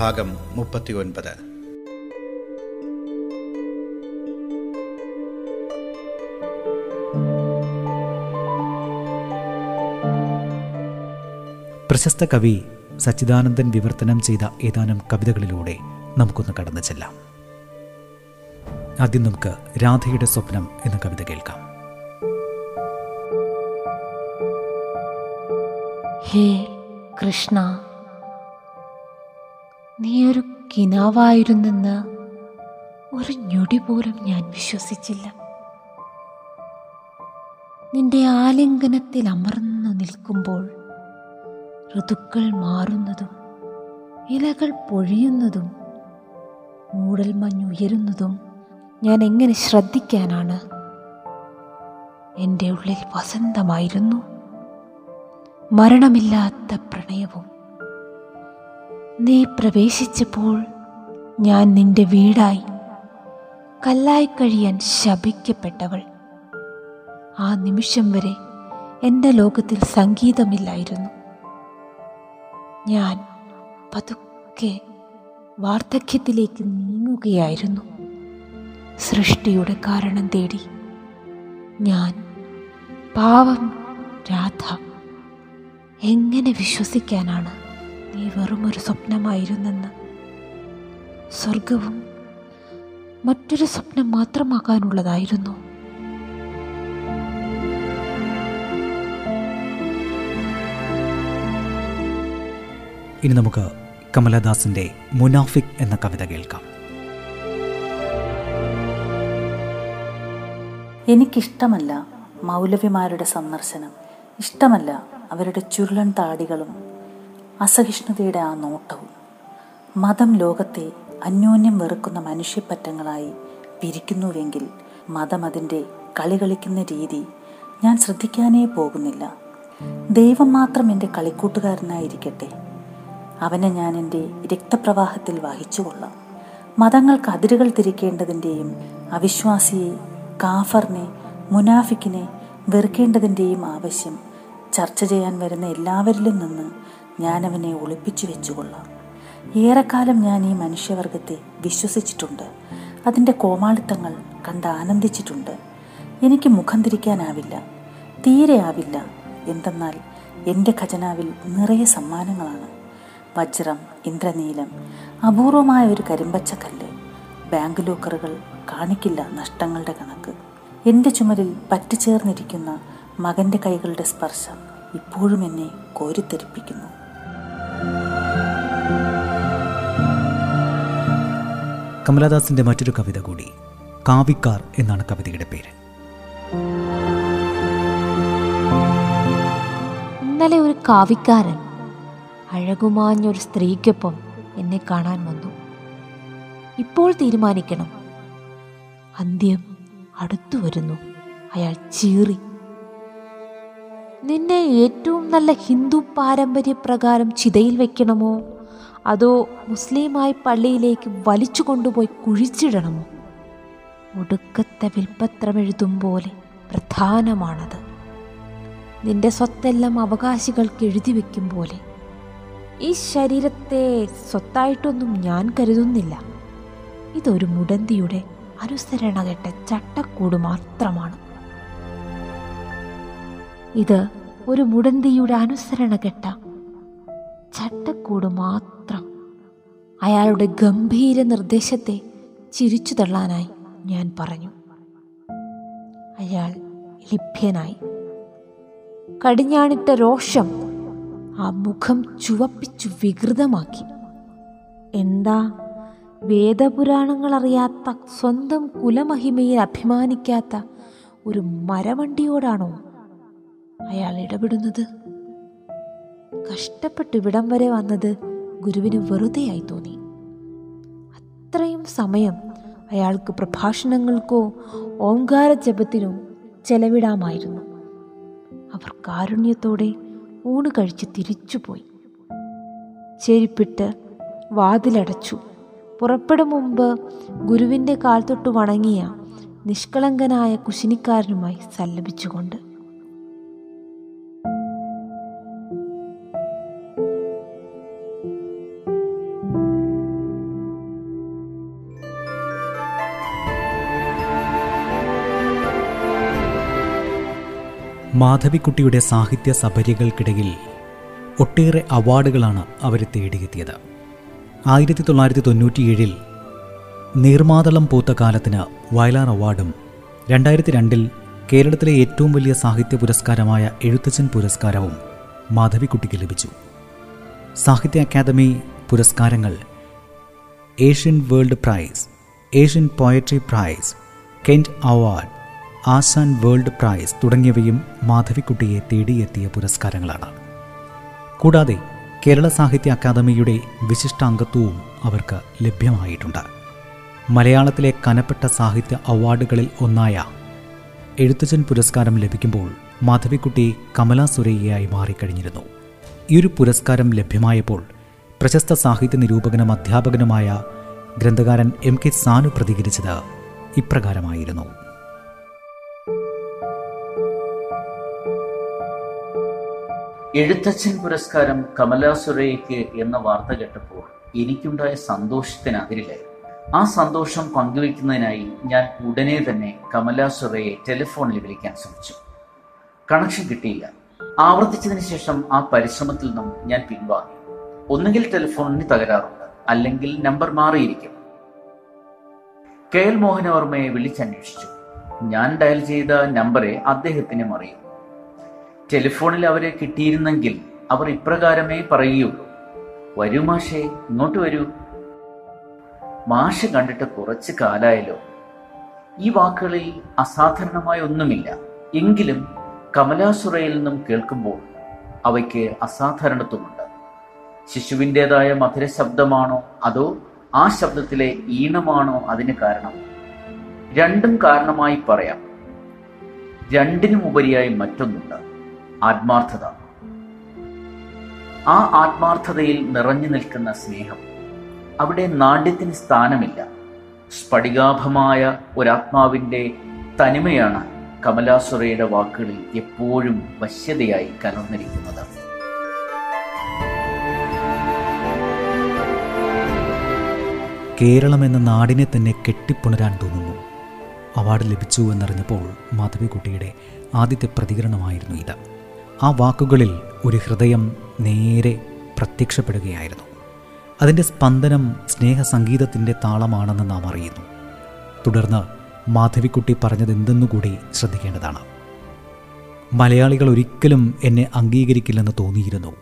ഭാഗം മുപ്പത്തിയൊൻപത്. പ്രശസ്ത കവി സച്ചിദാനന്ദൻ വിവർത്തനം ചെയ്ത ഏതാനും കവിതകളിലൂടെ നമുക്കൊന്ന് കടന്നു ചെല്ലാം. ആദ്യം നമുക്ക് രാധയുടെ സ്വപ്നം എന്ന കവിത കേൾക്കാം. ഹേ കൃഷ്ണ നീയൊരു കിനാവായിരുന്നെന്ന് ഒരു ഞൊടി പോലും ഞാൻ വിശ്വസിച്ചില്ല. നിന്റെ ആലിംഗനത്തിൽ അമർന്നു നിൽക്കുമ്പോൾ ഋതുക്കൾ മാറുന്നതും ഇലകൾ പൊഴിയുന്നതും മൂടൽമഞ്ഞുയരുന്നതും ഞാൻ എങ്ങനെ ശ്രദ്ധിക്കാനാണ്? എന്റെ ഉള്ളിൽ വസന്തമായിരുന്നു. മരണമില്ലാത്ത പ്രണയവും നീ പ്രവേശിച്ചപ്പോൾ ഞാൻ നിന്റെ വീടായി. കല്ലായി കഴിയാൻ ശപിക്കപ്പെട്ടവൾ. ആ നിമിഷം വരെ എന്റെ ലോകത്തിൽ സംഗീതമില്ലായിരുന്നു. ഞാൻ പതുക്കെ വാർദ്ധക്യത്തിലേക്ക് നീങ്ങുകയായിരുന്നു. സൃഷ്ടിയുടെ കാരണം തേടി ഞാൻ പാവം രാധ. എങ്ങനെ വിശ്വസിക്കാനാണ്? നീ വെറുമൊരു സ്വപ്നമായിരുന്നെന്ന്. സ്വർഗവും മറ്റൊരു സ്വപ്നം മാത്രമാകാനുള്ളതായിരുന്നു ഇനി നമുക്ക് കമലദാസിന്റെ മുനാഫിക് എന്ന കവിത കേൾക്കാം. എനിക്കിഷ്ടമല്ല മൗലവിമാരുടെ സന്ദർശനം. ഇഷ്ടമല്ല അവരുടെ ചുരുളൻ താടികളും അസഹിഷ്ണുതയുടെ ആ നോട്ടവും മതം ലോകത്തെ അന്യോന്യം വെറുക്കുന്ന മനുഷ്യപ്പറ്റങ്ങളായി പിരിക്കുന്നുവെങ്കിൽ മതം അതിന്റെ കളി കളിക്കുന്ന രീതി ഞാൻ ശ്രദ്ധിക്കാനേ പോകുന്നില്ല. ദൈവം മാത്രം എന്റെ കളിക്കൂട്ടുകാരനായിരിക്കട്ടെ. അവനെ ഞാൻ എന്റെ രക്തപ്രവാഹത്തിൽ വഹിച്ചുകൊള്ളാം. മതങ്ങൾക്ക് അതിരുകൾ തിരിക്കേണ്ടതിന്റെയും അവിശ്വാസിയെ കാഫറിനെ മുനാഫിക്കിനെ വെറുക്കേണ്ടതിന്റെയും ആവശ്യം ചർച്ച ചെയ്യാൻ വരുന്ന എല്ലാവരിലും നിന്ന് ഞാൻ അവനെ ഒളിപ്പിച്ചു വെച്ചുകൊള്ളാം. ഏറെക്കാലം ഞാൻ ഈ മനുഷ്യവർഗത്തെ വിശ്വസിച്ചിട്ടുണ്ട്. അതിന്റെ കോമാളിത്തങ്ങൾ കണ്ട് ആനന്ദിച്ചിട്ടുണ്ട്. എനിക്ക് മുഖം തിരിക്കാനാവില്ല തീരെ ആവില്ല. എന്തെന്നാൽ എന്റെ ഖജനാവിൽ നിറയെ സമ്മാനങ്ങളാണ്. വജ്രം ഇന്ദ്രനീലം അപൂർവമായ ഒരു കരിമ്പച്ചക്കല്ല് ബാങ്ക് ലോക്കറുകൾ കാണിക്കില്ല നഷ്ടങ്ങളുടെ കണക്ക്. എന്റെ ചുമലിൽ പറ്റിച്ചേർന്നിരിക്കുന്ന മകന്റെ കൈകളുടെ സ്പർശം ഇപ്പോഴും എന്നെ കോരിത്തെരിപ്പിക്കുന്നു കമലദാസിന്റെ മറ്റൊരു കവിത കൂടി കാവിക്കാർ എന്നാണ് കവിതയുടെ പേര്. ഇന്നലെ ഒരു കാവിക്കാരൻ അഴകുമാഞ്ഞൊരു സ്ത്രീക്കൊപ്പം എന്നെ കാണാൻ വന്നു. ഇപ്പോൾ തീരുമാനിക്കണം. അന്ത്യം അടുത്തു വരുന്നു. അയാൾ ചീറി. നിന്നെ ഏറ്റവും നല്ല ഹിന്ദു പാരമ്പര്യപ്രകാരം ചിതയിൽ വെക്കണമോ? അതോ മുസ്ലിമായി പള്ളിയിലേക്ക് വലിച്ചു കൊണ്ടുപോയി കുഴിച്ചിടണമോ? ഒടുക്കത്തെ വിൽപ്പത്രമെഴുതും പോലെ പ്രധാനമാണത്. നിന്റെ സ്വത്തെല്ലാം അവകാശികൾക്ക് എഴുതി വെക്കും പോലെ. ഈ ശരീരത്തെ സ്വത്തായിട്ടൊന്നും ഞാൻ കരുതുന്നില്ല. ഇതൊരു മുടന്തിയുടെ അനുസരണകെട്ട ചട്ടക്കൂട് മാത്രമാണ്. ഇത് ഒരു മുടന്തിയുടെ അനുസരണകെട്ട ചട്ടക്കൂട് മാത്രം. അയാളുടെ ഗംഭീര നിർദ്ദേശത്തെ ചിരിച്ചു തള്ളാനായി ഞാൻ പറഞ്ഞു. അയാൾ ലിഭ്യനായി. കടിഞ്ഞാണിട്ട രോഷം ആ മുഖം ചുവപ്പിച്ചു വികൃതമാക്കി. എന്താ? വേദപുരാണങ്ങൾ അറിയാത്ത സ്വന്തം കുലമഹിമയിൽ അഭിമാനിക്കാത്ത ഒരു മരവണ്ടിയോടാണോ അയാൾ ഇടപെടുന്നത്? കഷ്ടപ്പെട്ട് ഇവിടം വരെ വന്നത് ഗുരുവിന് വെറുതെയായി തോന്നി. അത്രയും സമയം അയാൾക്ക് പ്രഭാഷണങ്ങൾക്കോ ഓംകാര ജപത്തിനോ ചെലവിടാമായിരുന്നു. അവർ കാരുണ്യത്തോടെ ഊണ് കഴിച്ച് തിരിച്ചുപോയി. ചെരിപ്പിട്ട് വാതിലടച്ചു. പുറപ്പെടും മുമ്പ് ഗുരുവിന്റെ കാൽ തൊട്ട് വണങ്ങിയ നിഷ്കളങ്കനായ കുശിനിക്കാരനുമായി സല്ലപിച്ചുകൊണ്ട് മാധവിക്കുട്ടിയുടെ സാഹിത്യ സഭര്യകൾക്കിടയിൽ ഒട്ടേറെ അവാർഡുകളാണ് അവർ തേടിയെത്തിയത്. ആയിരത്തി തൊള്ളായിരത്തി തൊണ്ണൂറ്റിയേഴിൽ നീർമാതളം പൂത്ത കാലത്തിന് വയലാർ അവാർഡും രണ്ടായിരത്തി രണ്ടിൽ കേരളത്തിലെ ഏറ്റവും വലിയ സാഹിത്യ പുരസ്കാരമായ എഴുത്തച്ഛൻ പുരസ്കാരവും മാധവിക്കുട്ടിക്ക് ലഭിച്ചു. സാഹിത്യ അക്കാദമി പുരസ്കാരങ്ങൾ Asian world prize Asian poetry prize Kent award Asan world prize തുടങ്ങിയവയും മാധവിക്കുട്ടിയെ തേടിയെത്തിയ പുരസ്കാരങ്ങളാണ്. കൂടാതെ കേരള സാഹിത്യ അക്കാദമിയുടെ വിശിഷ്ടാംഗത്വവും അവർക്ക് ലഭ്യമായിട്ടുണ്ട്. മലയാളത്തിലെ കനപ്പെട്ട സാഹിത്യ അവാർഡുകളിൽ ഒന്നായ എഴുത്തച്ഛൻ പുരസ്കാരം ലഭിക്കുമ്പോൾ മാധവിക്കുട്ടി കമലാ സുരയ്യയായി മാറിക്കഴിഞ്ഞിരുന്നു. ഈ ഒരു പുരസ്കാരം ലഭ്യമായപ്പോൾ പ്രശസ്ത സാഹിത്യ നിരൂപകനും അധ്യാപകനുമായ ഗ്രന്ഥകാരൻ എം കെ സാനു പ്രതികരിച്ചത് ഇപ്രകാരമായിരുന്നു. എഴുത്തച്ഛൻ പുരസ്കാരം കമലാ സുരയ്ക്ക് എന്ന വാർത്ത കേട്ടപ്പോൾ എനിക്കുണ്ടായ സന്തോഷത്തിന് ആ സന്തോഷം പങ്കുവയ്ക്കുന്നതിനായി ഞാൻ ഉടനെ തന്നെ കമലാ സുരയെ ടെലിഫോണിൽ വിളിക്കാൻ ശ്രമിച്ചു. കണക്ഷൻ കിട്ടിയില്ല. ആവർത്തിച്ചതിന് ശേഷം ആ പരിശ്രമത്തിൽ നിന്നും ഞാൻ പിൻവാങ്ങി. ഒന്നുകിൽ ടെലിഫോണിന് തകരാറുണ്ട് അല്ലെങ്കിൽ നമ്പർ മാറിയിരിക്കും. കെ എൽ മോഹനവർമ്മയെ വിളിച്ചന്വേഷിച്ചു. ഞാൻ ഡയൽ ചെയ്ത നമ്പറെ അദ്ദേഹത്തിന് അറിയും ടെലിഫോണിൽ അവരെ കിട്ടിയിരുന്നെങ്കിൽ അവർ ഇപ്രകാരമേ പറയുകയുള്ളൂ വരൂ മാഷേ ഇങ്ങോട്ട് വരൂ. മാഷ് കണ്ടിട്ട് കുറച്ച് കാലായല്ലോ. ഈ വാക്കുകളിൽ അസാധാരണമായ ഒന്നുമില്ല. എങ്കിലും കമലാസുറയിൽ നിന്നും കേൾക്കുമ്പോൾ അവയ്ക്ക് അസാധാരണത്വമുണ്ട്. ശിശുവിന്റെതായ മധുര ശബ്ദമാണോ അതോ ആ ശബ്ദത്തിലെ ഈണമാണോ അതിന് കാരണം? രണ്ടും കാരണമായി പറയാം. രണ്ടിനും ഉപരിയായി മറ്റൊന്നുണ്ട്. ആത്മാർത്ഥത. ആ ആത്മാർത്ഥതയിൽ നിറഞ്ഞു നിൽക്കുന്ന സ്നേഹം അവിടെ നാട്യത്തിന് സ്ഥാനമില്ല. സ്ഫടികാഭമായ ഒരാത്മാവിന്റെ തനിമയാണ് കമലാസുറയുടെ വാക്കുകളിൽ എപ്പോഴും വശ്യതയായി കലർന്നിരിക്കുന്നത്. കേരളം എന്ന നാടിനെ തന്നെ കെട്ടിപ്പുണരാൻ തോന്നുന്നു. അവാർഡ് ലഭിച്ചു എന്നറിഞ്ഞപ്പോൾ മാധവിക്കുട്ടിയുടെ ആദ്യത്തെ പ്രതികരണമായിരുന്നു ഇത്. ആ വാക്കുകളിൽ ഒരു ഹൃദയം നേരെ പ്രത്യക്ഷപ്പെടുകയായിരുന്നു. അതിന്റെ സ്പന്ദനം സ്നേഹസംഗീതത്തിന്റെ താളമാണെന്ന് നാം അറിയുന്നു. തുടർന്ന് മാധവിക്കുട്ടി പറഞ്ഞതെന്തെന്നുകൂടി ശ്രദ്ധിക്കേണ്ടതാണ്. മലയാളികൾ ഒരിക്കലും എന്നെ അംഗീകരിക്കില്ലെന്ന് തോന്നിയിരുന്നു.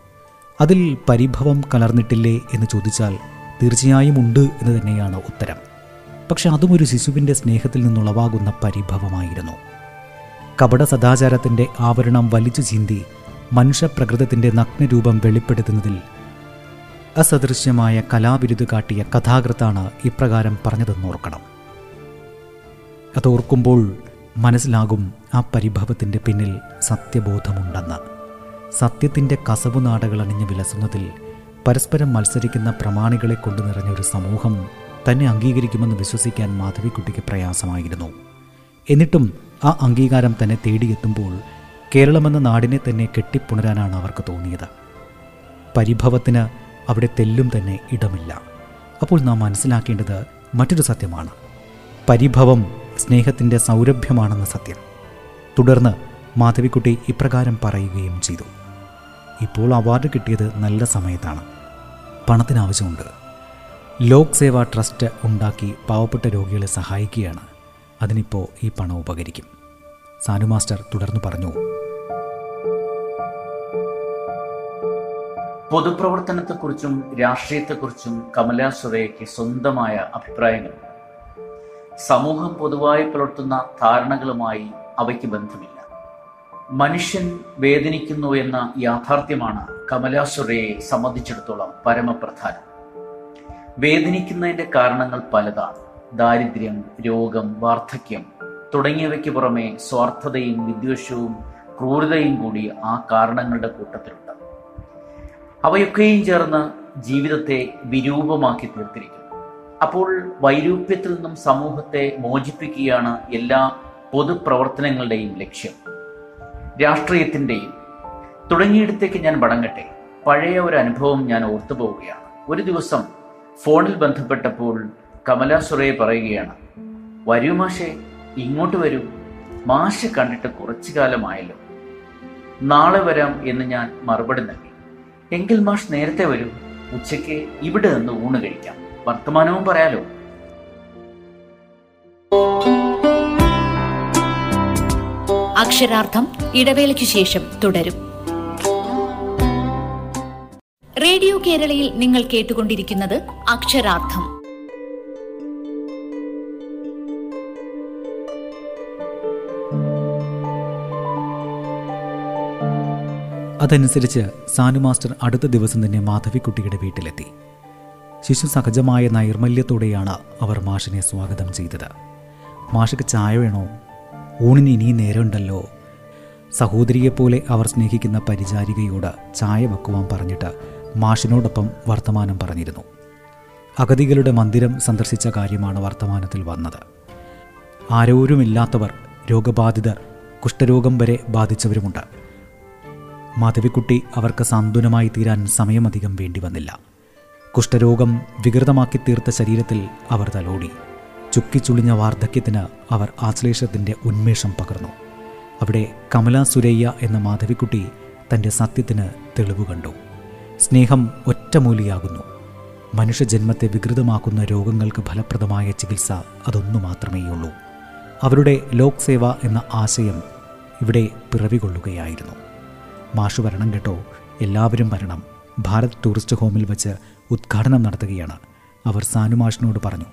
അതിൽ പരിഭവം കലർന്നിട്ടില്ലേ എന്ന് ചോദിച്ചാൽ തീർച്ചയായും ഉണ്ട് എന്ന് തന്നെയാണ് ഉത്തരം. പക്ഷെ അതും ഒരു ശിശുവിന്റെ സ്നേഹത്തിൽ നിന്നുളവാകുന്ന പരിഭവമായിരുന്നു. കപട സദാചാരത്തിന്റെ ആവരണം വലിച്ചു ചീന്തി മനുഷ്യപ്രകൃതത്തിന്റെ നഗ്നരൂപം വെളിപ്പെടുത്തുന്നതിൽ അസദൃശ്യമായ കലാവിരുത് കാട്ടിയ കഥാകൃത്താണ് ഇപ്രകാരം പറഞ്ഞതെന്നോർക്കണം. അതോർക്കുമ്പോൾ മനസ്സിലാകും ആ പരിഭവത്തിന്റെ പിന്നിൽ സത്യബോധമുണ്ടെന്ന്. സത്യത്തിന്റെ കസവു നാടകൾ അണിഞ്ഞ് വിലസുന്നതിൽ പരസ്പരം മത്സരിക്കുന്ന പ്രമാണികളെ കൊണ്ടു നിറഞ്ഞൊരു സമൂഹം തന്നെ അംഗീകരിക്കുമെന്ന് വിശ്വസിക്കാൻ മാധവിക്കുട്ടിക്ക് പ്രയാസമായിരുന്നു. എന്നിട്ടും ആ അംഗീകാരം തന്നെ തേടിയെത്തുമ്പോൾ കേരളമെന്ന നാടിനെ തന്നെ കെട്ടിപ്പുണരാനാണ് അവർക്ക് തോന്നിയത്. പരിഭവത്തിന് അവിടെ തെല്ലും തന്നെ ഇടമില്ല. അപ്പോൾ നാം മനസ്സിലാക്കേണ്ടത് മറ്റൊരു സത്യമാണ്. പരിഭവം സ്നേഹത്തിന്റെ സൗരഭ്യമാണെന്ന സത്യം. തുടർന്ന് മാധവിക്കുട്ടി ഇപ്രകാരം പറയുകയും ചെയ്തു. ഇപ്പോൾ അവാർഡ് കിട്ടിയത് നല്ല സമയത്താണ്. പണത്തിന് ആവശ്യമുണ്ട് ലോക് സേവാ ട്രസ്റ്റ് ഉണ്ടാക്കി പാവപ്പെട്ട രോഗികളെ സഹായിക്കുകയാണ്. അതിനിപ്പോൾ ഈ പണം ഉപകരിക്കും. സാനു മാസ്റ്റർ തുടർന്ന് പറഞ്ഞു. പൊതുപ്രവർത്തനത്തെക്കുറിച്ചും രാഷ്ട്രീയത്തെക്കുറിച്ചും കമലാ സുരയ്ക്ക് സ്വന്തമായ അഭിപ്രായങ്ങൾ. സമൂഹം പൊതുവായി പുലർത്തുന്ന ധാരണകളുമായി അവയ്ക്ക് ബന്ധമില്ല. മനുഷ്യൻ വേദനിക്കുന്നു എന്ന യാഥാർത്ഥ്യമാണ് കമലാ സുരയെ സംബന്ധിച്ചിടത്തോളം പരമപ്രധാനം. വേദനിക്കുന്നതിന്റെ കാരണങ്ങൾ പലതാണ്. ദാരിദ്ര്യം രോഗം വാർദ്ധക്യം തുടങ്ങിയവയ്ക്ക് പുറമെ സ്വാർത്ഥതയും വിദ്വേഷവും ക്രൂരതയും കൂടി ആ കാരണങ്ങളുടെ കൂട്ടത്തിലുണ്ട്. അവയൊക്കെയും ചേർന്ന് ജീവിതത്തെ വിരൂപമാക്കി തീർത്തിരിക്കുന്നു. അപ്പോൾ വൈരൂപ്യത്തിൽ നിന്നും സമൂഹത്തെ മോചിപ്പിക്കുകയാണ് എല്ലാ പൊതുപ്രവർത്തനങ്ങളുടെയും ലക്ഷ്യം. രാഷ്ട്രീയത്തിന്റെയും തുടങ്ങിയിടത്തേക്ക് ഞാൻ മടങ്ങട്ടെ. പഴയ ഒരു അനുഭവം ഞാൻ ഓർത്തു പോവുകയാണ് ഒരു ദിവസം ഫോണിൽ ബന്ധപ്പെട്ടപ്പോൾ കമല സുറയെ പറയുകയാണ് വരൂ മാഷെ ഇങ്ങോട്ട് വരൂ. മാഷ് കണ്ടിട്ട് കുറച്ചു കാലമായല്ലോ. നാളെ വരാം എന്ന് ഞാൻ മറുപടി നൽകി. എങ്കിൽ മാഷ് നേരത്തെ വരൂ. ഉച്ചയ്ക്ക് ഇവിടെ നിന്ന് ഊണ് കഴിക്കാം. വർത്തമാനവും പറയാലോ. അക്ഷരാർത്ഥം ഇടവേളയ്ക്ക് ശേഷം തുടരും. റേഡിയോ കേരളയിൽ നിങ്ങൾ കേട്ടുകൊണ്ടിരിക്കുന്നത് അക്ഷരാർത്ഥം. അതനുസരിച്ച് സാനു മാസ്റ്റർ അടുത്ത ദിവസം തന്നെ മാധവിക്കുട്ടിയുടെ വീട്ടിലെത്തി. ശിശു സഹജമായ നൈർമല്യത്തോടെയാണ് അവർ മാഷിനെ സ്വാഗതം ചെയ്തത്. മാഷക്ക് ചായ വേണോ? ഊണിന് ഇനിയും നേരമുണ്ടല്ലോ. സഹോദരിയെപ്പോലെ അവർ സ്നേഹിക്കുന്ന പരിചാരികയോട് ചായ വെക്കുവാൻ പറഞ്ഞിട്ട് മാഷിനോടൊപ്പം വർത്തമാനം പറഞ്ഞിരുന്നു. അഗതികളുടെ മന്ദിരം സന്ദർശിച്ച കാര്യമാണ് വർത്തമാനത്തിൽ വന്നത്. ആരോരുമില്ലാത്തവർ രോഗബാധിതർ കുഷ്ഠരോഗം വരെ ബാധിച്ചവരുമുണ്ട്. മാധവിക്കുട്ടി അവർക്ക് സാന്ത്വനമായി തീരാൻ സമയമധികം വേണ്ടി വന്നില്ല. കുഷ്ഠരോഗം വികൃതമാക്കി തീർത്ത ശരീരത്തിൽ അവർ തലോടി. ചുക്കിച്ചുളിഞ്ഞ വാർദ്ധക്യത്തിന് അവർ ആശ്ലേഷത്തിന്റെ ഉന്മേഷം പകർന്നു. അവിടെ കമല സുരയ്യ എന്ന മാധവിക്കുട്ടി തന്റെ സത്യത്തിന് തെളിവ് കണ്ടു. സ്നേഹം ഒറ്റമൂലിയാകുന്നു മനുഷ്യജന്മത്തെ വികൃതമാക്കുന്ന രോഗങ്ങൾക്ക് ഫലപ്രദമായ ചികിത്സ അതൊന്നു മാത്രമേയുള്ളൂ അവരുടെ ലോക് സേവ എന്ന ആശയം ഇവിടെ പിറവികൊള്ളുകയായിരുന്നു. മാഷു വരണം കേട്ടോ. എല്ലാവരും വരണം. ഭാരത് ടൂറിസ്റ്റ് ഹോമിൽ വെച്ച് ഉദ്ഘാടനം നടത്തുകയാണ്. അവർ സാനുമാഷിനോട് പറഞ്ഞു.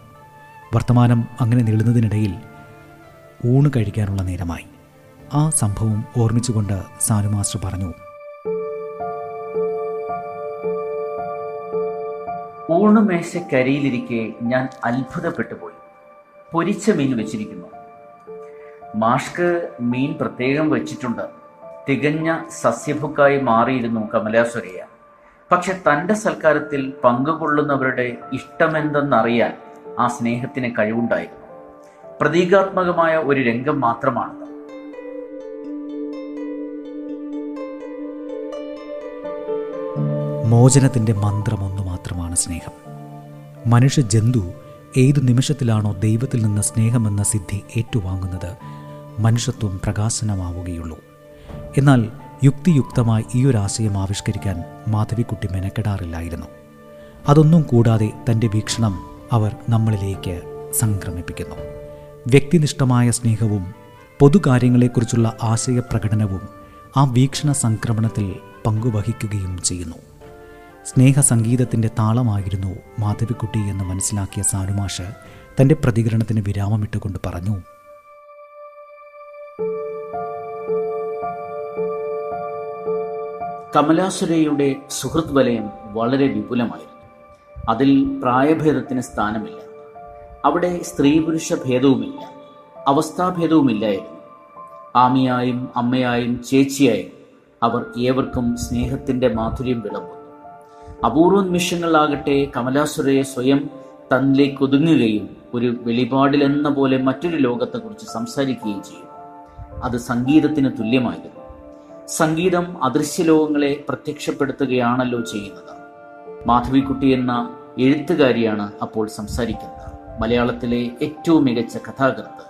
വർത്തമാനം അങ്ങനെ നീളുന്നതിനിടയിൽ ഊണ് കഴിക്കാനുള്ള നേരമായി. ആ സംഭവം ഓർമ്മിച്ചുകൊണ്ട് സാനു മാസ്റ്റർ പറഞ്ഞു. ഊണുമേശക്കരിയിലിരിക്കെ ഞാൻ അത്ഭുതപ്പെട്ടു പോയി പൊരിച്ച മീൻ വെച്ചിരിക്കുന്നു. മാഷ്ക്ക് മീൻ പ്രത്യേകം വെച്ചിട്ടുണ്ട്. തികഞ്ഞ സസ്യഭുക്കായി മാറിയിരുന്നു കമലാസുരയ്യ പക്ഷെ തന്റെ സൽക്കാരത്തിൽ പങ്കുകൊള്ളുന്നവരുടെ ഇഷ്ടമെന്തെന്നറിയാൻ ആ സ്നേഹത്തിന് കഴിവുണ്ടായിരുന്നു. പ്രതീകാത്മകമായ ഒരു രംഗം മാത്രമാണ് മോചനത്തിന്റെ മന്ത്രം ഒന്നു മാത്രമാണ് സ്നേഹം. മനുഷ്യ ജന്തു ഏതു നിമിഷത്തിലാണോ ദൈവത്തിൽ നിന്ന് സ്നേഹമെന്ന സിദ്ധി ഏറ്റുവാങ്ങുന്നത് മനുഷ്യത്വം പ്രകാശനമാവുകയുള്ളൂ. എന്നാൽ യുക്തിയുക്തമായി ഈ ഒരു ആശയം ആവിഷ്കരിക്കാൻ മാധവിക്കുട്ടി മെനക്കെടാറില്ലായിരുന്നു. അതൊന്നും കൂടാതെ തന്റെ വീക്ഷണം അവർ നമ്മളിലേക്ക് സംക്രമിപ്പിക്കുന്നു. വ്യക്തിനിഷ്ഠമായ സ്നേഹവും പൊതുകാര്യങ്ങളെക്കുറിച്ചുള്ള ആശയപ്രകടനവും ആ വീക്ഷണ സംക്രമണത്തിൽ പങ്കുവഹിക്കുകയും ചെയ്യുന്നു. സ്നേഹസംഗീതത്തിന്റെ താളമായിരുന്നു മാധവിക്കുട്ടി എന്ന് മനസ്സിലാക്കിയ സാനുമാഷ് തന്റെ പ്രതികരണത്തിന് വിരാമമിട്ടുകൊണ്ട് പറഞ്ഞു കമലാസുരയുടെ സുഹൃത് വലയം വളരെ വിപുലമായിരുന്നു. അതിൽ പ്രായഭേദത്തിന് സ്ഥാനമില്ല. അവിടെ സ്ത്രീ പുരുഷ ഭേദവുമില്ല. അവസ്ഥാഭേദവുമില്ലായിരുന്നു. ആമിയായും അമ്മയായും ചേച്ചിയായും അവർ ഏവർക്കും സ്നേഹത്തിന്റെ മാധുര്യം വിളമ്പുന്നു. അപൂർവ നിമിഷങ്ങളിലാകട്ടെ കമലാസുരയെ സ്വയം തന്നിലേക്ക് ഒതുങ്ങുകയും ഒരു വെളിപാടിലെന്ന പോലെ മറ്റൊരു ലോകത്തെക്കുറിച്ച് സംസാരിക്കുകയും ചെയ്യും അത് സംഗീതത്തിന് തുല്യമായിരുന്നു. സംഗീതം അദൃശ്യലോകങ്ങളെ പ്രത്യക്ഷപ്പെടുത്തുകയാണല്ലോ ചെയ്യുന്നത്. മാധവിക്കുട്ടി എന്ന എഴുത്തുകാരിയാണ് അപ്പോൾ സംസാരിക്കുന്നത്. മലയാളത്തിലെ ഏറ്റവും മികച്ച കഥാകൃത്ത്.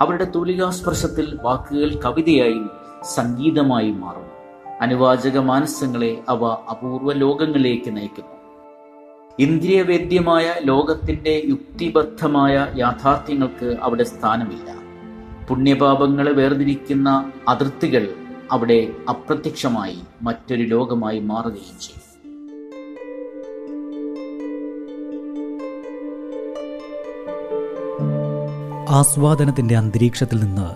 അവരുടെ തൂലികാസ്പർശത്തിൽ വാക്കുകൾ കവിതയായും സംഗീതമായും മാറും അനുവാചക മാനസങ്ങളെ അവ അപൂർവ ലോകങ്ങളിലേക്ക് നയിക്കുന്നു. ഇന്ദ്രിയവേദ്യമായ ലോകത്തിന്റെ യുക്തിബദ്ധമായ യാഥാർത്ഥ്യങ്ങൾക്ക് അവിടെ സ്ഥാനമില്ല. പുണ്യപാപങ്ങളെ വേർതിരിക്കുന്ന അതിർത്തികൾ അവിടെ അപ്രത്യക്ഷമായി മറ്റൊരു ലോകമായി മാറുകയും ചെയ്യും. ആസ്വാദനത്തിന്റെ അന്തരീക്ഷത്തിൽ നിന്ന്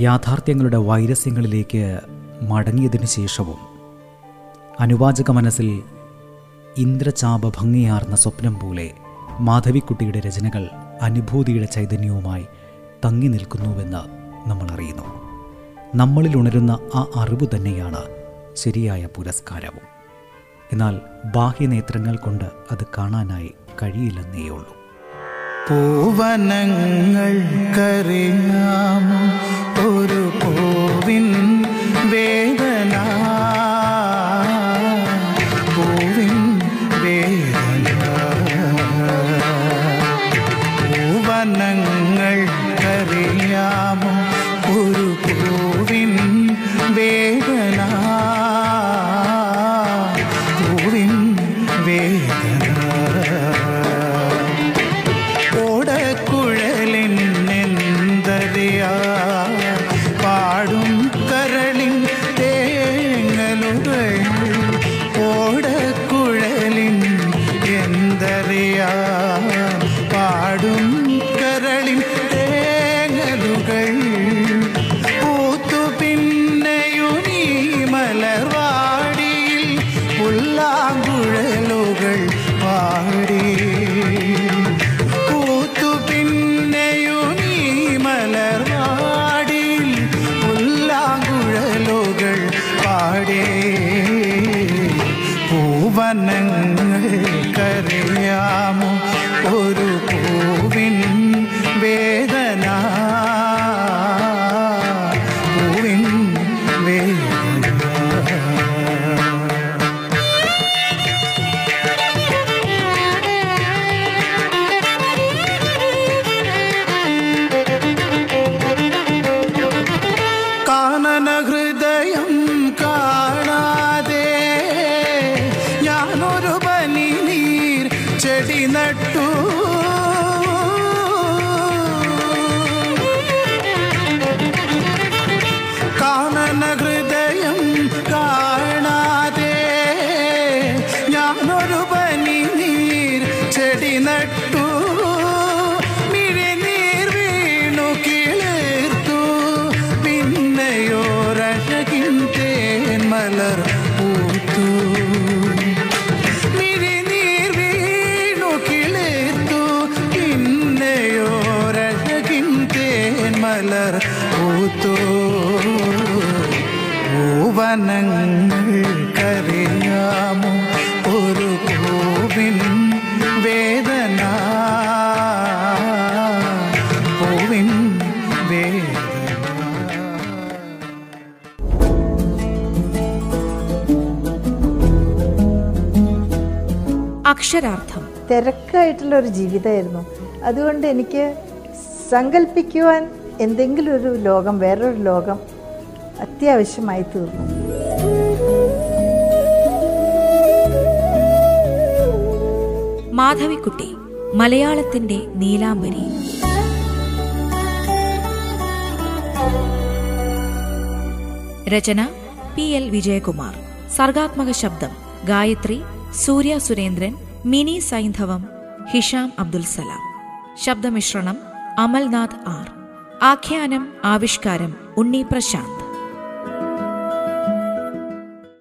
യാഥാർത്ഥ്യങ്ങളുടെ വൈരസ്യങ്ങളിലേക്ക് മടങ്ങിയതിനു ശേഷവും അനുവാചക മനസ്സിൽ ഇന്ദ്രചാപ ഭംഗിയാർന്ന സ്വപ്നം പോലെ മാധവിക്കുട്ടിയുടെ രചനകൾ അനുഭൂതിയുടെ ചൈതന്യവുമായി തങ്ങി നിൽക്കുന്നുവെന്ന് നമ്മൾ അറിയുന്നു നമ്മളിൽ ഉണരുന്ന ആ അറിവ് തന്നെയാണ് ശരിയായ പുരസ്കാരവും. എന്നാൽ ബാഹ്യനേത്രങ്ങൾ കൊണ്ട് അത് കാണാനായി കഴിയില്ലെന്നേയുള്ളൂ പൂവനങ്ങൾക്കറിയാമോ ഒരു പൂവിൻ വേദന പൂവനങ്ങൾക്കറിയാമോ నటి నట్టు പൂത്തു ഒരു പൂവിൻ വേദന. പൂവിൻ വേദന. അക്ഷരാർത്ഥം. തിരക്കായിട്ടുള്ള ഒരു ജീവിതമായിരുന്നു. അതുകൊണ്ട് എനിക്ക് സങ്കല്പിക്കുവാൻ എന്തെങ്കിലും ഒരു ലോകം വേറൊരു ലോകം അത്യാവശ്യമായി തീർന്നു. മാധവിക്കുട്ടി മലയാളത്തിന്റെ നീലാംബരി. രചന പി എൽ വിജയകുമാർ. സർഗാത്മക ശബ്ദം ഗായത്രി സൂര്യ സുരേന്ദ്രൻ മിനി സൈന്ധവം ഹിഷാം അബ്ദുൽ സലാം. ശബ്ദമിശ്രണം അമൽനാഥ് ആർ. ആഖ്യാനം ആവിഷ്കാരം ഉണ്ണി പ്രശാന്ത്.